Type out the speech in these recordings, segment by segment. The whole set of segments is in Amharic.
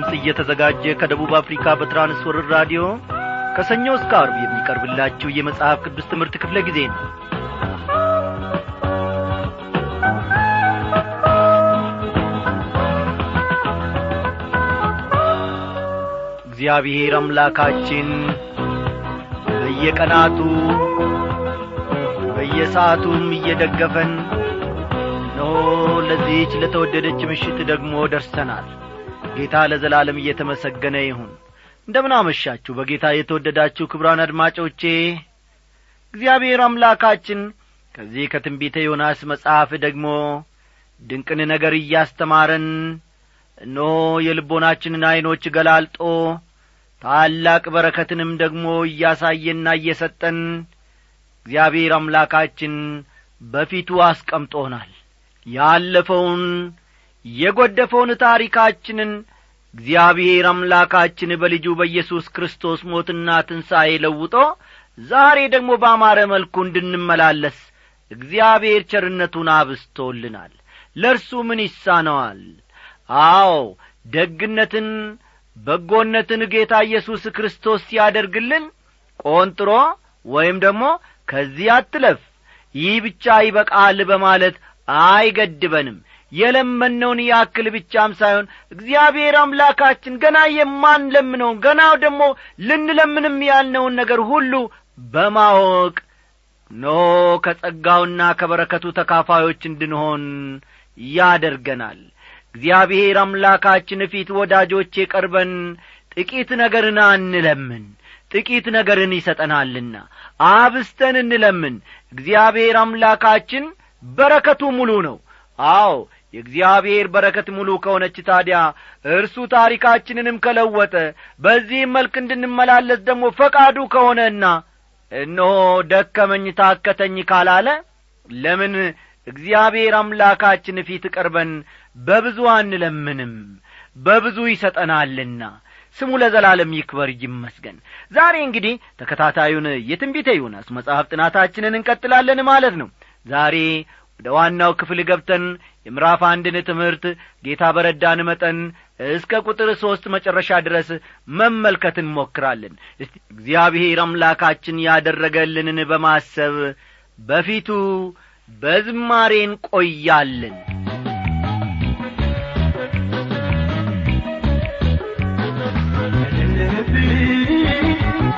ድምፅ እየተዘጋጀ ከደቡብ አፍሪካ በትራንስወርር ራዲዮ ከሰኞ እስከ አርብ የሚቀርብላችሁ የመጽሐፍ ቅዱስ ትምህርት ክፍለ ጊዜ ነው። እግዚአብሔር አምላካችን በየቀናቱ በየሰዓቱም እየደገፈን እነሆ ለዚህች ለተወደደች ምሽት ደግሞ ደርሰናል ጌታ ለዘላለም እየተመሰገነ ይሁን። እንደምን አመሻችሁ በጌታ የተወደዳችሁ ክብራን አድማጮቼ እግዚአብሔር አምላካችን ከዚህ ከትንቢተ ዮናስ መጽሐፍ ደግሞ ድንቅን ነገር እያስተማረን እነሆ የልቦናችንን ዐይኖች ገላልጦ ታላቅ በረከትንም ደግሞ እያሳየና እየሰጠን እግዚአብሔር አምላካችን በፊቱ አስቀምጦናል። ያለፈውን የጐደፈውን ታሪካችንን እግዚአብሔር አምላካችን በልጁ በኢየሱስ ክርስቶስ ሞትና ትንሣኤ ለውጦ ዛሬ ደግሞ ባማረ መልኩ እንድንመላለስ እግዚአብሔር ቸርነቱን አብስቶልናል። ለእርሱ ምን ይሳነዋል? አዎ ደግነትን በጎነትን ጌታ ኢየሱስ ክርስቶስ ሲያደርግልን ቆንጥሮ ወይም ደግሞ ከዚህ አትለፍ ይህ ብቻ ይበቃል በማለት አይገድበንም የለመነውን ያክል ብቻም ሳይሆን እግዚአብሔር አምላካችን ገና የማንለምነውን ገና ደግሞ ልንለምንም ያልነውን ነገር ሁሉ በማወቅ ኖ ከጸጋውና ከበረከቱ ተካፋዮች እንድንሆን ያደርገናል። እግዚአብሔር አምላካችን ፊት ወዳጆቼ ቀርበን ጥቂት ነገርን አንለምን ጥቂት ነገርን ይሰጠናልና አብስተን እንለምን። እግዚአብሔር አምላካችን በረከቱ ሙሉ ነው። አዎ የእግዚአብሔር በረከት ሙሉ ከሆነች ታዲያ እርሱ ታሪካችንንም ከለወጠ በዚህም መልክ እንድንመላለስ ደግሞ ፈቃዱ ከሆነና እነሆ ደከመኝ ታከተኝ ካላለ ለምን እግዚአብሔር አምላካችን ፊት ቀርበን በብዙ አንለምንም? በብዙ ይሰጠናልና ስሙ ለዘላለም ይክበር ይመስገን። ዛሬ እንግዲህ ተከታታዩን የትንቢተ ዮናስ መጽሐፍ ጥናታችንን እንቀጥላለን ማለት ነው። ዛሬ ወደ ዋናው ክፍል ገብተን የምዕራፍ አንድን ትምህርት ጌታ በረዳን መጠን እስከ ቁጥር ሦስት መጨረሻ ድረስ መመልከት እንሞክራለን። እግዚአብሔር አምላካችን ያደረገልንን በማሰብ በፊቱ በዝማሬ እንቆያለን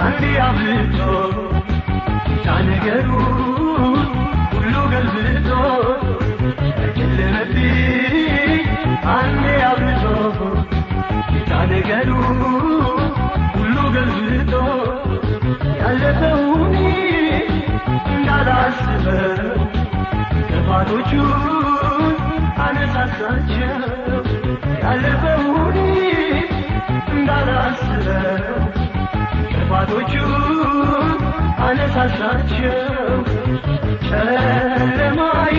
አንድ አብልጦ ነገሩ ጨለመብኝ አንዴ አብልጦ ነገሩ ሁሉ ገልብጦ ያለፈውን እንዳላስበው ጥፋቶቹን አነሳሳቸው ያለፈውን እንዳላስበው ጥፋቶቹ አነሳሳቸው ጨለማይ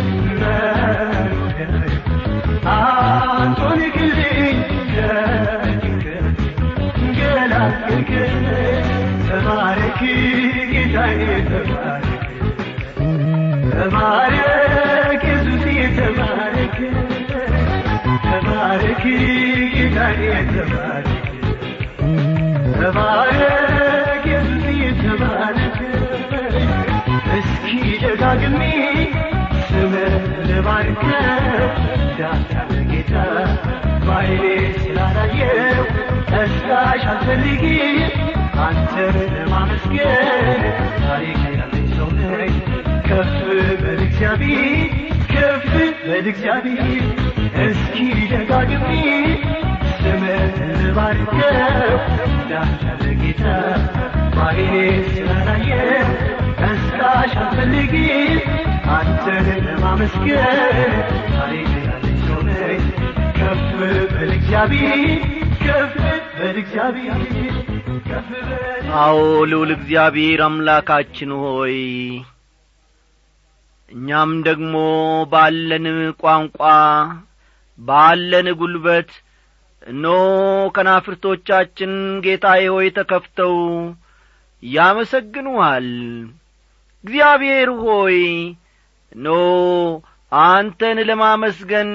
ተባረክ ኢየሱስ ተባረክ ተባረክ ጌታዬ ተባረክ ተባረክ ኢየሱስ ተባረክ እስኪ ደጋግሜ ስምህ ልባርከ ዳታለ ጌታ ባይኔ ስላላየው ተስካሽ አልፈልጊ እግዚአብሔር ከፍ በል እግዚአብሔር እስኪ ደጋግሜ ስምህ ልባርከው ዳታለ ጌታ ባይኔ ስላላየው ተስካሽ አልፈልጊ አንተን ለማመስገን ነኝ ከፍ በል እግዚአብሔር ከፍ በል እግዚአብሔር አዎ ልውል እግዚአብሔር አምላካችን ሆይ እኛም ደግሞ ባለን ቋንቋ ባለን ጉልበት እኖ ከናፍርቶቻችን ጌታዬ ሆይ ተከፍተው ያመሰግኑሃል። እግዚአብሔር ሆይ እኖ አንተን ለማመስገን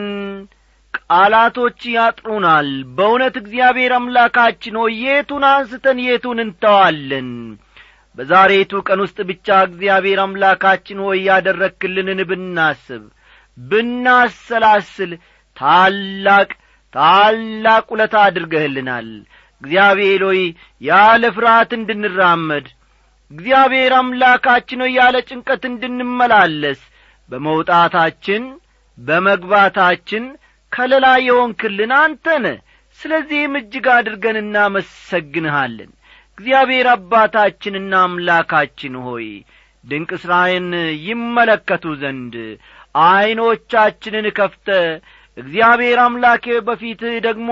ቃላቶች ያጥሩናል። በእውነት እግዚአብሔር አምላካችን ሆይ የቱን አንስተን የቱን እንተዋለን በዛሬቱ ቀን ውስጥ ብቻ እግዚአብሔር አምላካችን ሆይ ያደረክልንን ብናስብ ብናሰላስል ታላቅ ታላቅ ውለታ አድርገህልናል። እግዚአብሔር ሆይ ያለ ፍርሃት እንድንራመድ እግዚአብሔር አምላካችን ሆይ ያለ ጭንቀት እንድንመላለስ በመውጣታችን በመግባታችን ከለላ የሆንክልን አንተነ ስለዚህም እጅግ አድርገን እናመሰግንሃለን እግዚአብሔር አባታችንና አምላካችን ሆይ ድንቅ ሥራዬን ይመለከቱ ዘንድ ዐይኖቻችንን ከፍተ እግዚአብሔር አምላኬ በፊትህ ደግሞ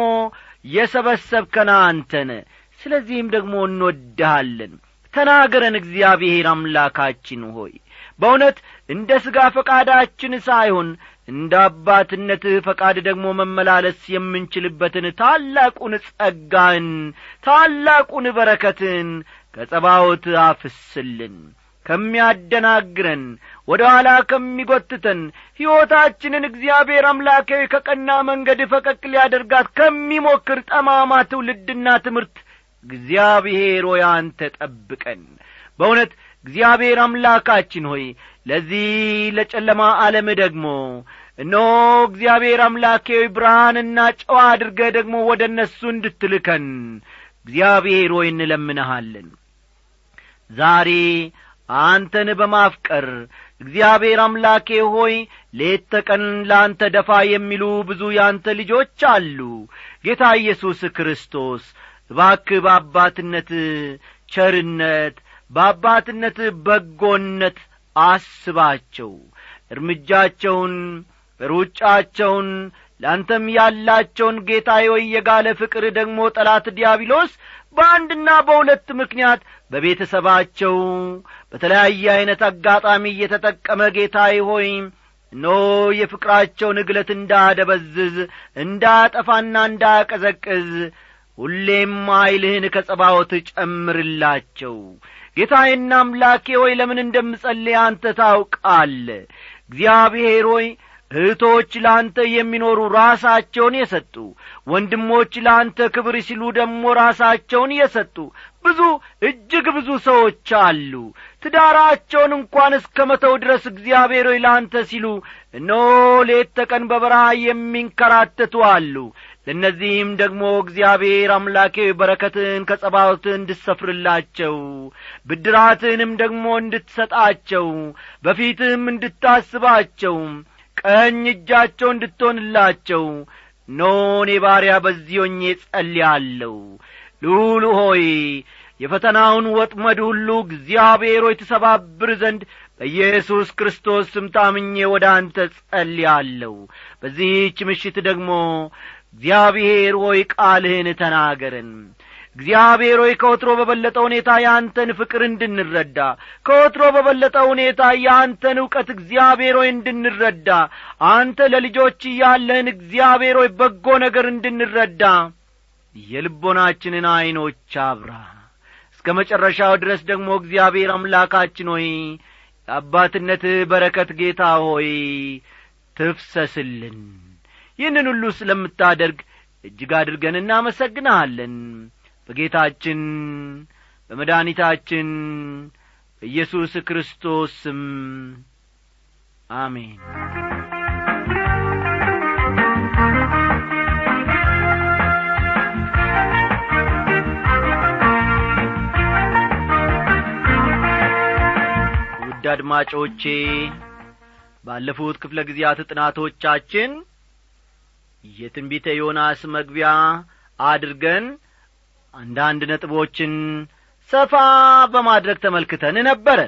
የሰበሰብከና አንተነ ስለዚህም ደግሞ እንወድሃለን። ተናገረን እግዚአብሔር አምላካችን ሆይ በእውነት እንደ ሥጋ ፈቃዳችን ሳይሆን እንደ አባትነትህ ፈቃድ ደግሞ መመላለስ የምንችልበትን ታላቁን ጸጋን ታላቁን በረከትን ከጸባዖት አፍስልን። ከሚያደናግረን ወደ ኋላ ከሚጐትተን ሕይወታችንን እግዚአብሔር አምላካዊ ከቀና መንገድ ፈቀቅ ሊያደርጋት ከሚሞክር ጠማማ ትውልድና ትምህርት እግዚአብሔር ሆይ አንተ ጠብቀን። በእውነት እግዚአብሔር አምላካችን ሆይ ለዚህ ለጨለማ ዓለም ደግሞ እነሆ እግዚአብሔር አምላኬ ብርሃንና ጨዋ አድርገ ደግሞ ወደ እነሱ እንድትልከን እግዚአብሔር ሆይ እንለምንሃለን። ዛሬ አንተን በማፍቀር እግዚአብሔር አምላኬ ሆይ ሌት ተቀን ለአንተ ደፋ የሚሉ ብዙ ያንተ ልጆች አሉ። ጌታ ኢየሱስ ክርስቶስ እባክ በአባትነት ቸርነት በአባትነት በጎነት አስባቸው። እርምጃቸውን ሩጫቸውን ለአንተም ያላቸውን ጌታ ሆይ የጋለ ፍቅር ደግሞ ጠላት ዲያብሎስ በአንድና በሁለት ምክንያት በቤተሰባቸው በተለያየ ዐይነት አጋጣሚ እየተጠቀመ ጌታ ሆይ ኖ የፍቅራቸውን እግለት እንዳደበዝዝ እንዳጠፋና እንዳቀዘቅዝ ሁሌም ኀይልህን ከጸባዖት ጨምርላቸው ጌታዬና አምላኬ ሆይ ለምን እንደምጸልይ አንተ ታውቃለ እግዚአብሔር ሆይ እህቶች ለአንተ የሚኖሩ ራሳቸውን የሰጡ ወንድሞች ለአንተ ክብር ሲሉ ደግሞ ራሳቸውን የሰጡ ብዙ እጅግ ብዙ ሰዎች አሉ። ትዳራቸውን እንኳን እስከ መተው ድረስ እግዚአብሔር ሆይ ለአንተ ሲሉ እነሆ ሌት ተቀን በበረሃ የሚንከራተቱ አሉ ለእነዚህም ደግሞ እግዚአብሔር አምላኬ በረከትን ከጸባወት እንድሰፍርላቸው ብድራትንም ደግሞ እንድትሰጣቸው በፊትህም እንድታስባቸው ቀኝ እጃቸው እንድትሆንላቸው ኖኔ ባሪያ በዚህ ሆኜ ጸልያለሁ ልዑል ሆይ የፈተናውን ወጥመድ ሁሉ እግዚአብሔር ሆይ ትሰባብር ዘንድ በኢየሱስ ክርስቶስ ስም ታምኜ ወደ አንተ ጸልያለሁ በዚህች ምሽት ደግሞ እግዚአብሔር ሆይ ቃልህን ተናገረን እግዚአብሔር ሆይ ከወትሮ በበለጠ ሁኔታ የአንተን ፍቅር እንድንረዳ ከወትሮ በበለጠ ሁኔታ የአንተን እውቀት እግዚአብሔር ሆይ እንድንረዳ አንተ ለልጆች ያለህን እግዚአብሔር ሆይ በጎ ነገር እንድንረዳ የልቦናችንን ዐይኖች አብራ። እስከ መጨረሻው ድረስ ደግሞ እግዚአብሔር አምላካችን ሆይ የአባትነትህ በረከት ጌታ ሆይ ትፍሰስልን ይህንን ሁሉ ስለምታደርግ እጅግ አድርገን እናመሰግንሃለን በጌታችን በመድኒታችን በኢየሱስ ክርስቶስ አሜን። ውድ አድማጮቼ ባለፉት ክፍለ ጊዜያት ጥናቶቻችን የትንቢተ ዮናስ መግቢያ አድርገን አንዳንድ ነጥቦችን ሰፋ በማድረግ ተመልክተን ነበረ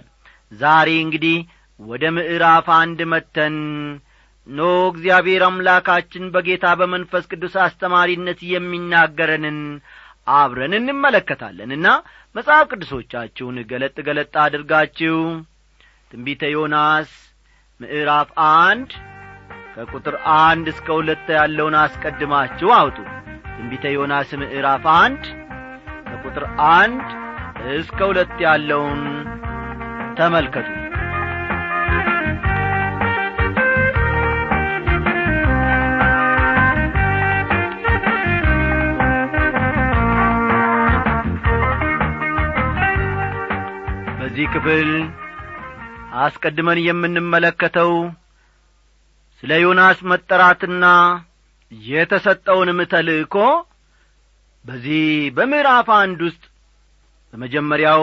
ዛሬ እንግዲህ ወደ ምዕራፍ አንድ መተን ኖ እግዚአብሔር አምላካችን በጌታ በመንፈስ ቅዱስ አስተማሪነት የሚናገረንን አብረን እንመለከታለንና መጽሐፍ ቅዱሶቻችሁን ገለጥ ገለጥ አድርጋችሁ ትንቢተ ዮናስ ምዕራፍ አንድ ከቁጥር አንድ እስከ ሁለት ያለውን አስቀድማችሁ አውጡ። ትንቢተ ዮናስ ምዕራፍ አንድ ከቁጥር አንድ እስከ ሁለት ያለውን ተመልከቱ። በዚህ ክፍል አስቀድመን የምንመለከተው ስለ ዮናስ መጠራትና የተሰጠውንም ተልእኮ በዚህ በምዕራፍ አንድ ውስጥ በመጀመሪያው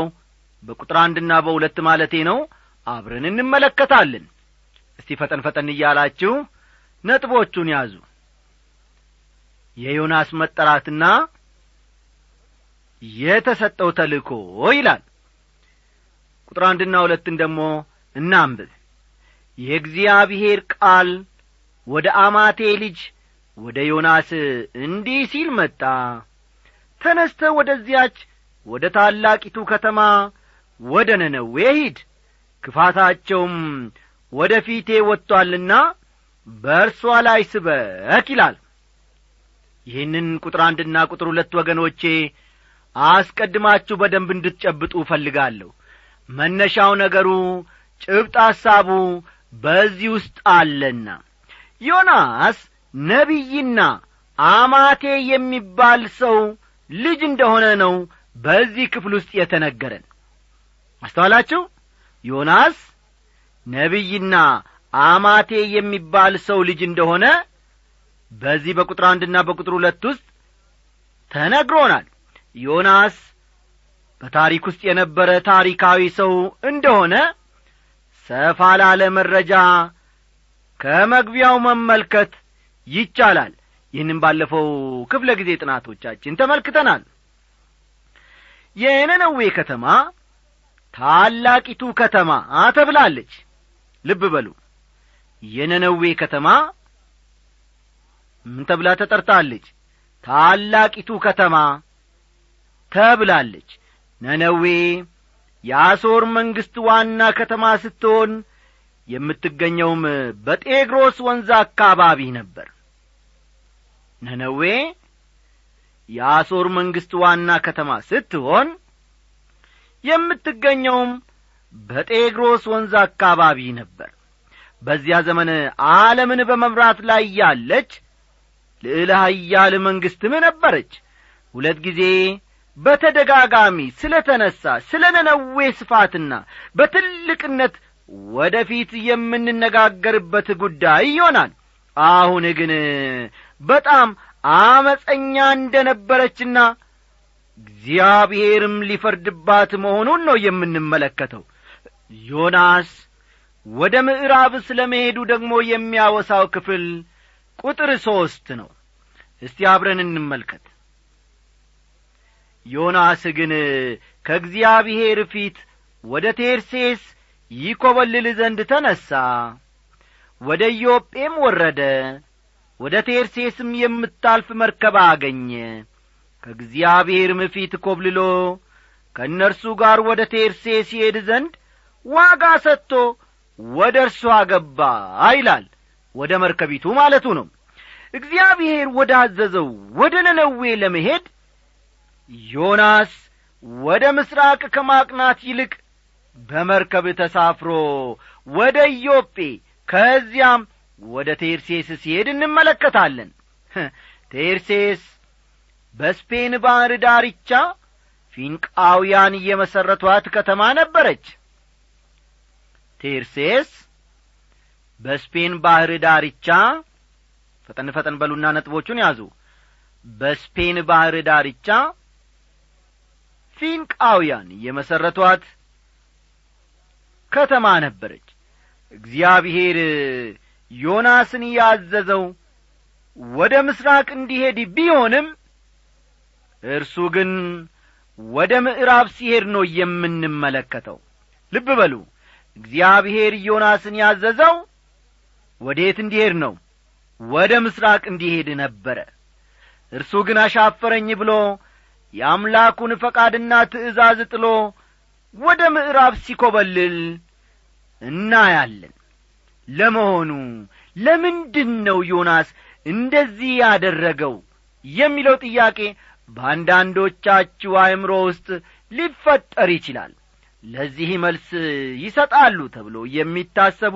በቁጥር አንድና በሁለት ማለቴ ነው አብረን እንመለከታለን። እስቲ ፈጠን ፈጠን እያላችሁ ነጥቦቹን ያዙ። የዮናስ መጠራትና የተሰጠው ተልእኮ ይላል። ቁጥር አንድና ሁለትን ደግሞ እናንብብ የእግዚአብሔር ቃል ወደ አማቴ ልጅ ወደ ዮናስ እንዲህ ሲል መጣ። ተነስተ ወደዚያች ወደ ታላቂቱ ከተማ ወደ ነነዌ ሂድ ክፋታቸውም ወደ ፊቴ ወጥቶአልና በእርሷ ላይ ስበክ ይላል። ይህንን ቁጥር አንድና ቁጥር ሁለት ወገኖቼ አስቀድማችሁ በደንብ እንድትጨብጡ እፈልጋለሁ። መነሻው ነገሩ ጭብጥ ሐሳቡ በዚህ ውስጥ አለና። ዮናስ ነቢይና አማቴ የሚባል ሰው ልጅ እንደሆነ ነው በዚህ ክፍል ውስጥ የተነገረን። አስተዋላችሁ? ዮናስ ነቢይና አማቴ የሚባል ሰው ልጅ እንደሆነ በዚህ በቁጥር አንድና በቁጥር ሁለት ውስጥ ተነግሮናል። ዮናስ በታሪክ ውስጥ የነበረ ታሪካዊ ሰው እንደሆነ ሰፋ ላለ መረጃ ከመግቢያው መመልከት ይቻላል። ይህንም ባለፈው ክፍለ ጊዜ ጥናቶቻችን ተመልክተናል። የነነዌ ከተማ ታላቂቱ ከተማ ተብላለች። ልብ በሉ። የነነዌ ከተማ ምን ተብላ ተጠርታለች? ታላቂቱ ከተማ ተብላለች። ነነዌ የአሦር መንግሥት ዋና ከተማ ስትሆን የምትገኘውም በጤግሮስ ወንዝ አካባቢ ነበር። ነነዌ የአሦር መንግሥት ዋና ከተማ ስትሆን የምትገኘውም በጤግሮስ ወንዝ አካባቢ ነበር። በዚያ ዘመን ዓለምን በመምራት ላይ ያለች ልዕለ ኃያል መንግሥትም ነበረች። ሁለት ጊዜ በተደጋጋሚ ስለ ተነሣ ስለ ነነዌ ስፋትና በትልቅነት ወደ ፊት የምንነጋገርበት ጉዳይ ይሆናል። አሁን ግን በጣም አመፀኛ እንደ ነበረችና እግዚአብሔርም ሊፈርድባት መሆኑን ነው የምንመለከተው። ዮናስ ወደ ምዕራብ ስለ መሄዱ ደግሞ የሚያወሳው ክፍል ቁጥር ሦስት ነው። እስቲ አብረን እንመልከት ዮናስ ግን ከእግዚአብሔር ፊት ወደ ቴርሴስ ይኰበልል ዘንድ ተነሣ። ወደ ኢዮጴም ወረደ። ወደ ቴርሴስም የምታልፍ መርከብ አገኘ። ከእግዚአብሔርም ፊት ኰብልሎ ከእነርሱ ጋር ወደ ቴርሴስ ይሄድ ዘንድ ዋጋ ሰጥቶ ወደ እርሷ ገባ ይላል። ወደ መርከቢቱ ማለቱ ነው። እግዚአብሔር ወዳዘዘው ወደ ነነዌ ለመሄድ ዮናስ ወደ ምሥራቅ ከማቅናት ይልቅ በመርከብ ተሳፍሮ ወደ ኢዮጴ ከዚያም ወደ ቴርሴስ ሲሄድ እንመለከታለን። ቴርሴስ በስፔን ባሕር ዳርቻ ፊንቃውያን የመሠረቷት ከተማ ነበረች። ቴርሴስ በስፔን ባሕር ዳርቻ ፈጠን ፈጠን በሉና ነጥቦቹን ያዙ። በስፔን ባሕር ዳርቻ ፊንቃውያን የመሠረቷት ከተማ ነበረች። እግዚአብሔር ዮናስን ያዘዘው ወደ ምሥራቅ እንዲሄድ ቢሆንም እርሱ ግን ወደ ምዕራብ ሲሄድ ነው የምንመለከተው። ልብ በሉ እግዚአብሔር ዮናስን ያዘዘው ወዴት እንዲሄድ ነው? ወደ ምሥራቅ እንዲሄድ ነበረ። እርሱ ግን አሻፈረኝ ብሎ የአምላኩን ፈቃድና ትእዛዝ ጥሎ ወደ ምዕራብ ሲኰበልል እናያለን። ለመሆኑ ለምንድን ነው ዮናስ እንደዚህ ያደረገው? የሚለው ጥያቄ በአንዳንዶቻችሁ አእምሮ ውስጥ ሊፈጠር ይችላል። ለዚህ መልስ ይሰጣሉ ተብሎ የሚታሰቡ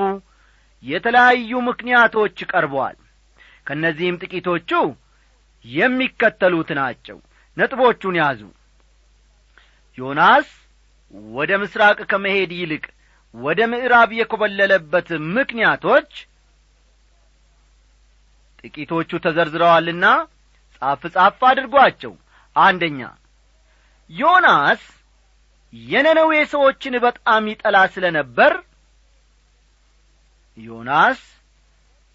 የተለያዩ ምክንያቶች ቀርበዋል። ከእነዚህም ጥቂቶቹ የሚከተሉት ናቸው ነጥቦቹን ያዙ። ዮናስ ወደ ምሥራቅ ከመሄድ ይልቅ ወደ ምዕራብ የኰበለለበት ምክንያቶች ጥቂቶቹ ተዘርዝረዋልና ጻፍ ጻፍ አድርጓቸው። አንደኛ ዮናስ የነነዌ ሰዎችን በጣም ይጠላ ስለ ነበር ዮናስ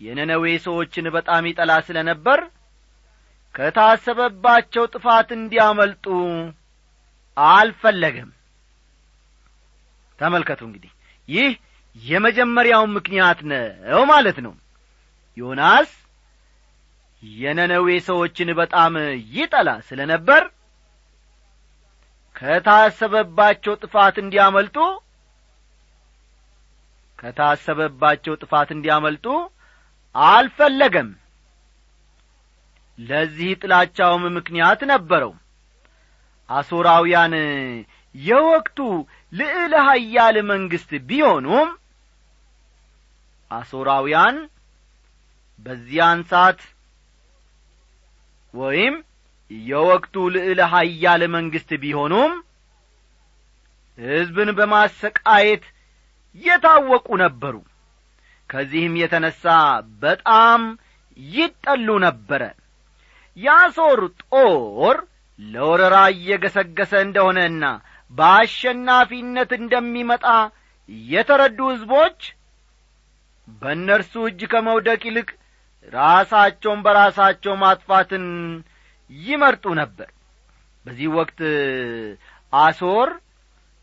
የነነዌ ሰዎችን በጣም ይጠላ ስለ ነበር ከታሰበባቸው ጥፋት እንዲያመልጡ አልፈለገም ተመልከቱ እንግዲህ ይህ የመጀመሪያው ምክንያት ነው ማለት ነው። ዮናስ የነነዌ ሰዎችን በጣም ይጠላ ስለ ነበር ከታሰበባቸው ጥፋት እንዲያመልጡ ከታሰበባቸው ጥፋት እንዲያመልጡ አልፈለገም ለዚህ ጥላቻውም ምክንያት ነበረው። አሦራውያን የወቅቱ ልዕለ ሀያል መንግሥት ቢሆኑም አሦራውያን በዚያን ሰዓት ወይም የወቅቱ ልዕለ ሀያል መንግሥት ቢሆኑም ሕዝብን በማሰቃየት የታወቁ ነበሩ። ከዚህም የተነሣ በጣም ይጠሉ ነበረ የአሦር ጦር ለወረራ እየገሰገሰ እንደሆነና በአሸናፊነት እንደሚመጣ የተረዱ ሕዝቦች በእነርሱ እጅ ከመውደቅ ይልቅ ራሳቸውን በራሳቸው ማጥፋትን ይመርጡ ነበር። በዚህ ወቅት አሶር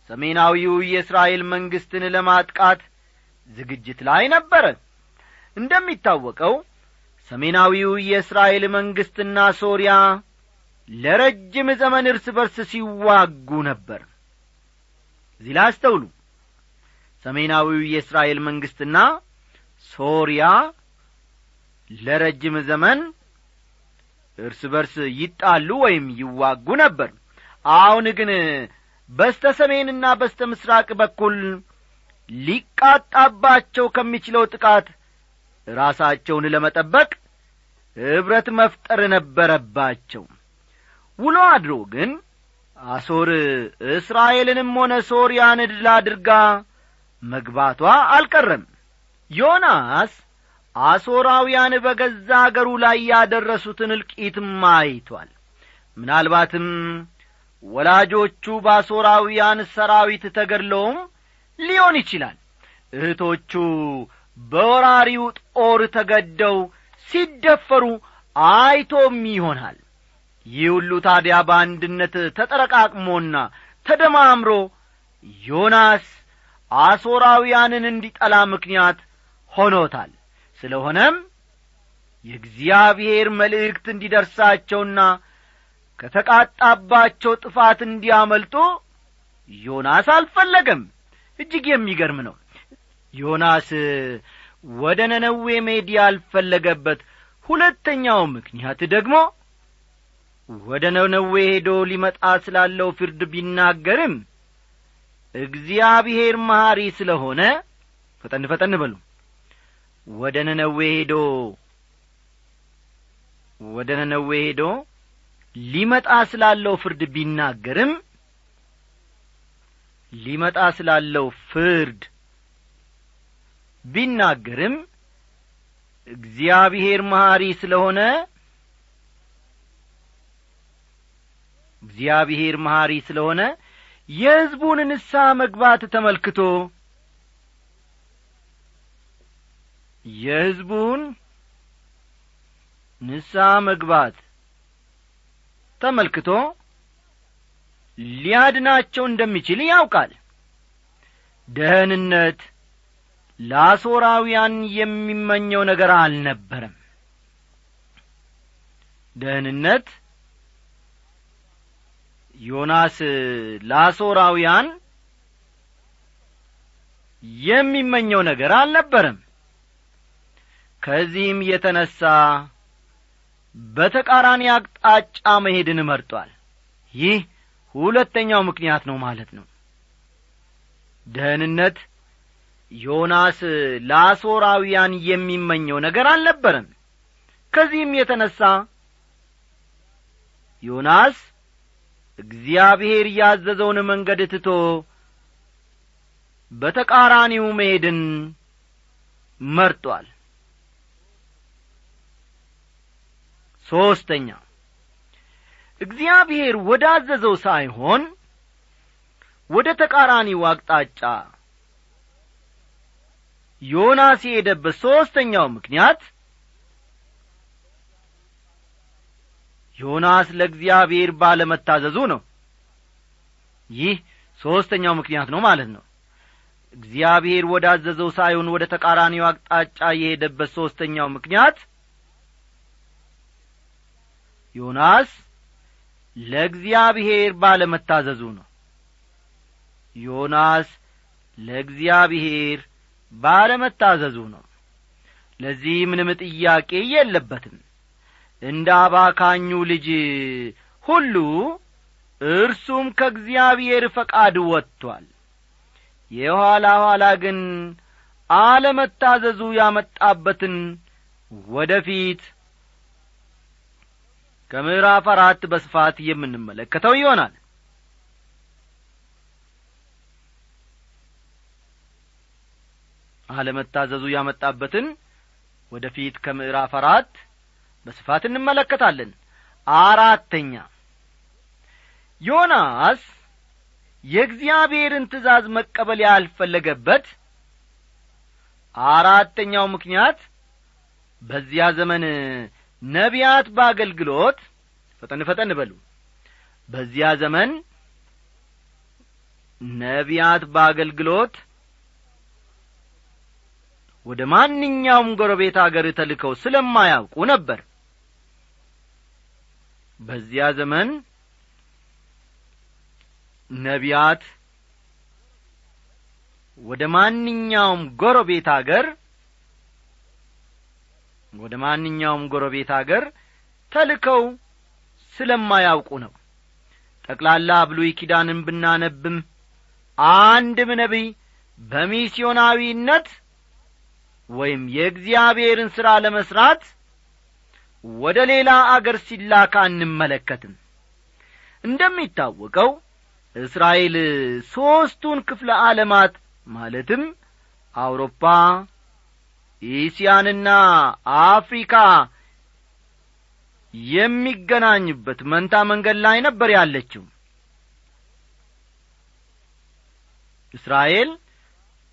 ሰሜናዊው የእስራኤል መንግሥትን ለማጥቃት ዝግጅት ላይ ነበረ። እንደሚታወቀው ሰሜናዊው የእስራኤል መንግሥትና ሶርያ ለረጅም ዘመን እርስ በርስ ሲዋጉ ነበር። እዚህ ላይ አስተውሉ። ሰሜናዊው የእስራኤል መንግሥትና ሶርያ ለረጅም ዘመን እርስ በርስ ይጣሉ ወይም ይዋጉ ነበር። አሁን ግን በስተ ሰሜንና በስተ ምሥራቅ በኩል ሊቃጣባቸው ከሚችለው ጥቃት ራሳቸውን ለመጠበቅ ኅብረት መፍጠር ነበረባቸው። ውሎ አድሮ ግን አሶር እስራኤልንም ሆነ ሶርያን ድል አድርጋ መግባቷ አልቀረም። ዮናስ አሦራውያን በገዛ አገሩ ላይ ያደረሱትን እልቂትም አይቷል። ምናልባትም ወላጆቹ በአሦራውያን ሰራዊት ተገድለውም ሊሆን ይችላል። እህቶቹ በወራሪው ጦር ተገደው ሲደፈሩ አይቶም ይሆናል። ይህ ሁሉ ታዲያ በአንድነት ተጠረቃቅሞና ተደማምሮ ዮናስ አሦራውያንን እንዲጠላ ምክንያት ሆኖታል። ስለሆነም የእግዚአብሔር መልእክት እንዲደርሳቸውና ከተቃጣባቸው ጥፋት እንዲያመልጡ ዮናስ አልፈለገም። እጅግ የሚገርም ነው ዮናስ ወደ ነነዌ ሜድ ያልፈለገበት ሁለተኛው ምክንያት ደግሞ ወደ ነነዌ ሄዶ ሊመጣ ስላለው ፍርድ ቢናገርም እግዚአብሔር መሐሪ ስለሆነ ፈጠን ፈጠን በሉ። ወደ ነነዌ ሄዶ ወደ ነነዌ ሄዶ ሊመጣ ስላለው ፍርድ ቢናገርም ሊመጣ ስላለው ፍርድ ቢናገርም እግዚአብሔር መሐሪ ስለሆነ እግዚአብሔር መሐሪ ስለሆነ የሕዝቡን ንስሐ መግባት ተመልክቶ የሕዝቡን ንስሐ መግባት ተመልክቶ ሊያድናቸው እንደሚችል ያውቃል። ደህንነት ለአሦራውያን የሚመኘው ነገር አልነበረም። ደህንነት ዮናስ ለአሦራውያን የሚመኘው ነገር አልነበረም። ከዚህም የተነሣ በተቃራኒ አቅጣጫ መሄድን መርጧል። ይህ ሁለተኛው ምክንያት ነው ማለት ነው። ደህንነት ዮናስ ለአሦራውያን የሚመኘው ነገር አልነበረም። ከዚህም የተነሣ ዮናስ እግዚአብሔር ያዘዘውን መንገድ ትቶ በተቃራኒው መሄድን መርጧል። ሦስተኛ እግዚአብሔር ወዳዘዘው ሳይሆን ወደ ተቃራኒው አቅጣጫ ዮናስ የሄደበት ሦስተኛው ምክንያት ዮናስ ለእግዚአብሔር ባለመታዘዙ ነው። ይህ ሦስተኛው ምክንያት ነው ማለት ነው። እግዚአብሔር ወዳዘዘው ሳይሆን ወደ ተቃራኒው አቅጣጫ የሄደበት ሦስተኛው ምክንያት ዮናስ ለእግዚአብሔር ባለመታዘዙ ነው። ዮናስ ለእግዚአብሔር ባለመታዘዙ ነው። ለዚህ ምንም ጥያቄ የለበትም። እንደ አባካኙ ልጅ ሁሉ እርሱም ከእግዚአብሔር ፈቃድ ወጥቶአል የኋላ ኋላ ግን አለመታዘዙ ያመጣበትን ወደ ፊት ከምዕራፍ አራት በስፋት የምንመለከተው ይሆናል አለመታዘዙ ያመጣበትን ወደ ፊት ከምዕራፍ አራት በስፋት እንመለከታለን። አራተኛ ዮናስ የእግዚአብሔርን ትእዛዝ መቀበል ያልፈለገበት አራተኛው ምክንያት በዚያ ዘመን ነቢያት በአገልግሎት ፈጠን ፈጠን በሉ። በዚያ ዘመን ነቢያት በአገልግሎት ወደ ማንኛውም ጎረቤት አገር ተልከው ስለማያውቁ ነበር። በዚያ ዘመን ነቢያት ወደ ማንኛውም ጎረቤት አገር ወደ ማንኛውም ጎረቤት አገር ተልከው ስለማያውቁ ነው። ጠቅላላ ብሉይ ኪዳንን ብናነብም አንድም ነቢይ በሚስዮናዊነት ወይም የእግዚአብሔርን ሥራ ለመሥራት ወደ ሌላ አገር ሲላካ አንመለከትም። እንደሚታወቀው እስራኤል ሦስቱን ክፍለ ዓለማት ማለትም አውሮፓ ኢስያንና አፍሪካ የሚገናኝበት መንታ መንገድ ላይ ነበር ያለችው። እስራኤል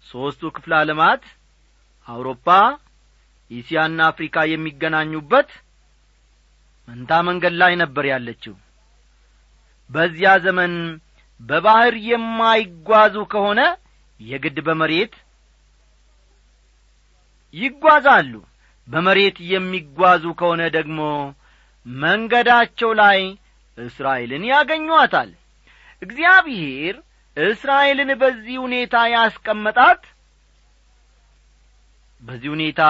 ሦስቱ ክፍለ ዓለማት አውሮፓ ኢስያና አፍሪካ የሚገናኙበት መንታ መንገድ ላይ ነበር ያለችው። በዚያ ዘመን በባሕር የማይጓዙ ከሆነ የግድ በመሬት ይጓዛሉ። በመሬት የሚጓዙ ከሆነ ደግሞ መንገዳቸው ላይ እስራኤልን ያገኟታል። እግዚአብሔር እስራኤልን በዚህ ሁኔታ ያስቀመጣት በዚህ ሁኔታ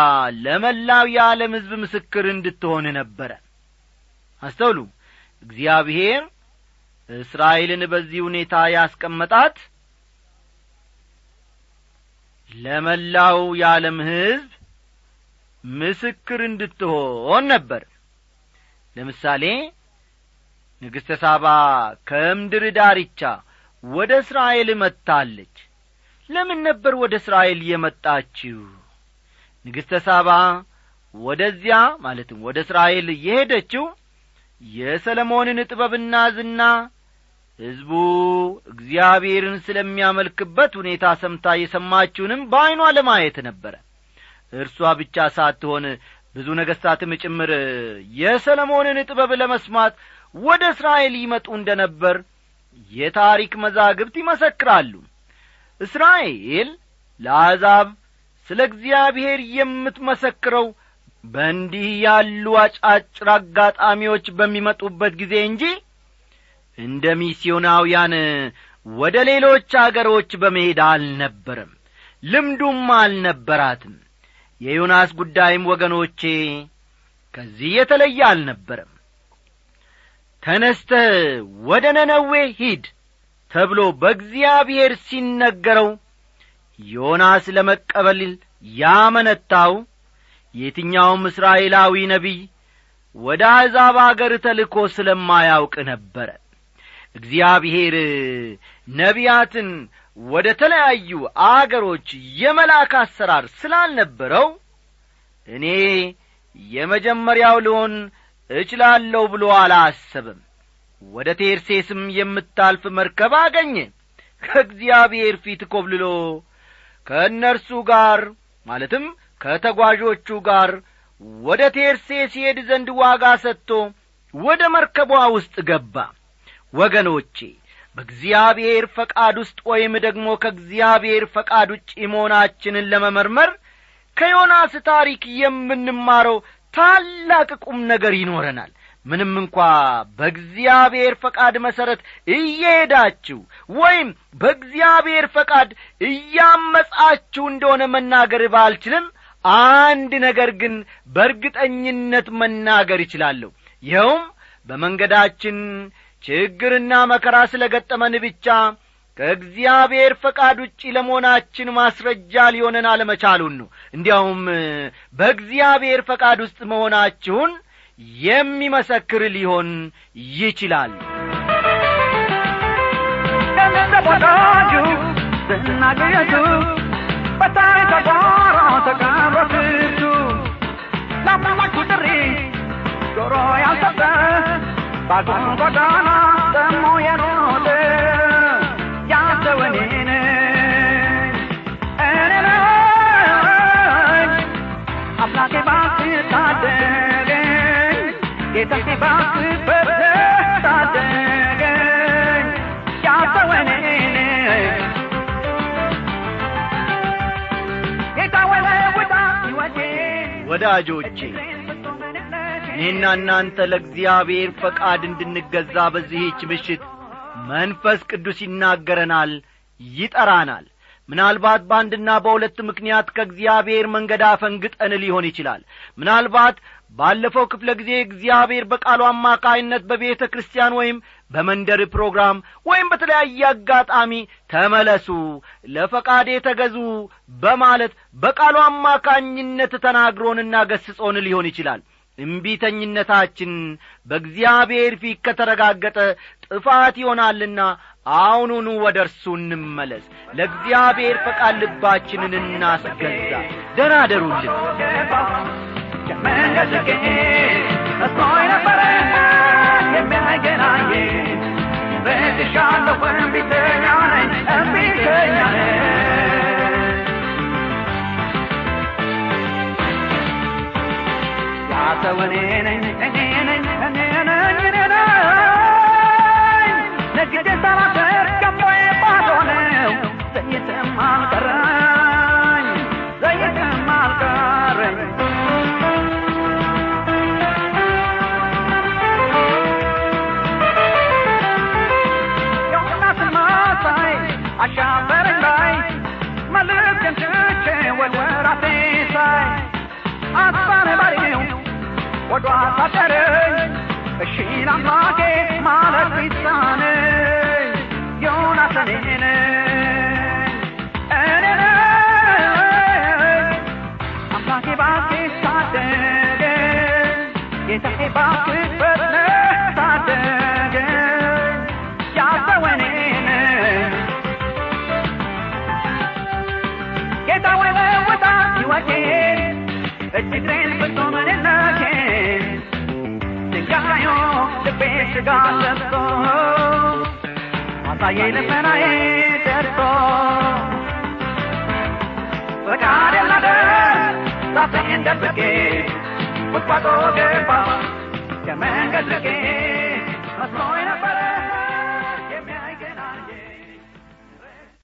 ለመላው የዓለም ሕዝብ ምስክር እንድትሆን ነበረ። አስተውሉ። እግዚአብሔር እስራኤልን በዚህ ሁኔታ ያስቀመጣት ለመላው የዓለም ሕዝብ ምስክር እንድትሆን ነበር። ለምሳሌ ንግሥተ ሳባ ከምድር ዳርቻ ወደ እስራኤል መጥታለች። ለምን ነበር ወደ እስራኤል የመጣችው ንግሥተ ሳባ ወደዚያ ማለትም ወደ እስራኤል የሄደችው የሰለሞንን ጥበብና ዝና ሕዝቡ እግዚአብሔርን ስለሚያመልክበት ሁኔታ ሰምታ የሰማችውንም በዐይኗ ለማየት ነበረ። እርሷ ብቻ ሳትሆን ብዙ ነገሥታትም ጭምር የሰለሞንን ጥበብ ለመስማት ወደ እስራኤል ይመጡ እንደ ነበር የታሪክ መዛግብት ይመሰክራሉ። እስራኤል ለአሕዛብ ስለ እግዚአብሔር የምትመሰክረው በእንዲህ ያሉ አጫጭር አጋጣሚዎች በሚመጡበት ጊዜ እንጂ እንደ ሚስዮናውያን ወደ ሌሎች አገሮች በመሄድ አልነበረም ልምዱም አልነበራትም። የዮናስ ጉዳይም ወገኖቼ ከዚህ የተለየ አልነበረም። ተነስተ ወደ ነነዌ ሂድ ተብሎ በእግዚአብሔር ሲነገረው ዮናስ ለመቀበል ያመነታው የትኛውም እስራኤላዊ ነቢይ ወደ አሕዛብ አገር ተልኮ ስለማያውቅ ነበረ። እግዚአብሔር ነቢያትን ወደ ተለያዩ አገሮች የመላክ አሰራር ስላልነበረው እኔ የመጀመሪያው ልሆን እችላለሁ ብሎ አላሰበም። ወደ ቴርሴስም የምታልፍ መርከብ አገኘ። ከእግዚአብሔር ፊት ኮብልሎ ከእነርሱ ጋር ማለትም ከተጓዦቹ ጋር ወደ ቴርሴስ ይሄድ ዘንድ ዋጋ ሰጥቶ ወደ መርከቧ ውስጥ ገባ። ወገኖቼ በእግዚአብሔር ፈቃድ ውስጥ ወይም ደግሞ ከእግዚአብሔር ፈቃድ ውጭ መሆናችንን ለመመርመር ከዮናስ ታሪክ የምንማረው ታላቅ ቁም ነገር ይኖረናል ምንም እንኳ በእግዚአብሔር ፈቃድ መሠረት እየሄዳችሁ ወይም በእግዚአብሔር ፈቃድ እያመጻችሁ እንደሆነ መናገር ባልችልም አንድ ነገር ግን በእርግጠኝነት መናገር ይችላለሁ ይኸውም በመንገዳችን ችግርና መከራ ስለ ገጠመን ብቻ ከእግዚአብሔር ፈቃድ ውጪ ለመሆናችን ማስረጃ ሊሆነን አለመቻሉን ነው። እንዲያውም በእግዚአብሔር ፈቃድ ውስጥ መሆናችሁን የሚመሰክር ሊሆን ይችላል። ተወዳጁ ዝናገየቱ በታይ ጆሮ ያልሰጠ ወዳጆቼ እኔና እናንተ ለእግዚአብሔር ፈቃድ እንድንገዛ በዚህች ምሽት መንፈስ ቅዱስ ይናገረናል ይጠራናል። ምናልባት በአንድና በሁለት ምክንያት ከእግዚአብሔር መንገድ አፈንግጠን ሊሆን ይችላል። ምናልባት ባለፈው ክፍለ ጊዜ እግዚአብሔር በቃሉ አማካይነት በቤተ ክርስቲያን ወይም በመንደር ፕሮግራም ወይም በተለያየ አጋጣሚ ተመለሱ ለፈቃዴ ተገዙ በማለት በቃሉ አማካኝነት ተናግሮንና ገስጾን ሊሆን ይችላል። እምቢተኝነታችን በእግዚአብሔር ፊት ከተረጋገጠ ጥፋት ይሆናልና አሁኑኑ ወደ እርሱ እንመለስ። ለእግዚአብሔር ፈቃድ ልባችንን እናስገዛ። ደናደሩልን መንገድጌ መስሎኝ ነበረ የሚያገናኝ በትሻለሁ እምቢተኛ ነኝ እምቢተኛ ነኝ ያሰው እኔ ነኝ እኔ ነኝ እኔ ነኝ እኔ ነኝ ነግዴ ሳላፈር ወዷ ታደረኝ እሺን አምላኬ ማለት ቢሳነኝ ዮናስ እኔ ነኝ እኔ ነኝ አምላኬ እባክህ ታደገኝ ጌታዬ እባክህ ፈጥነህ ሥጋ ለብሶ አሳየኝ ልመናዬ ደርሶ ፈቃዴን ላደርግ ራሴን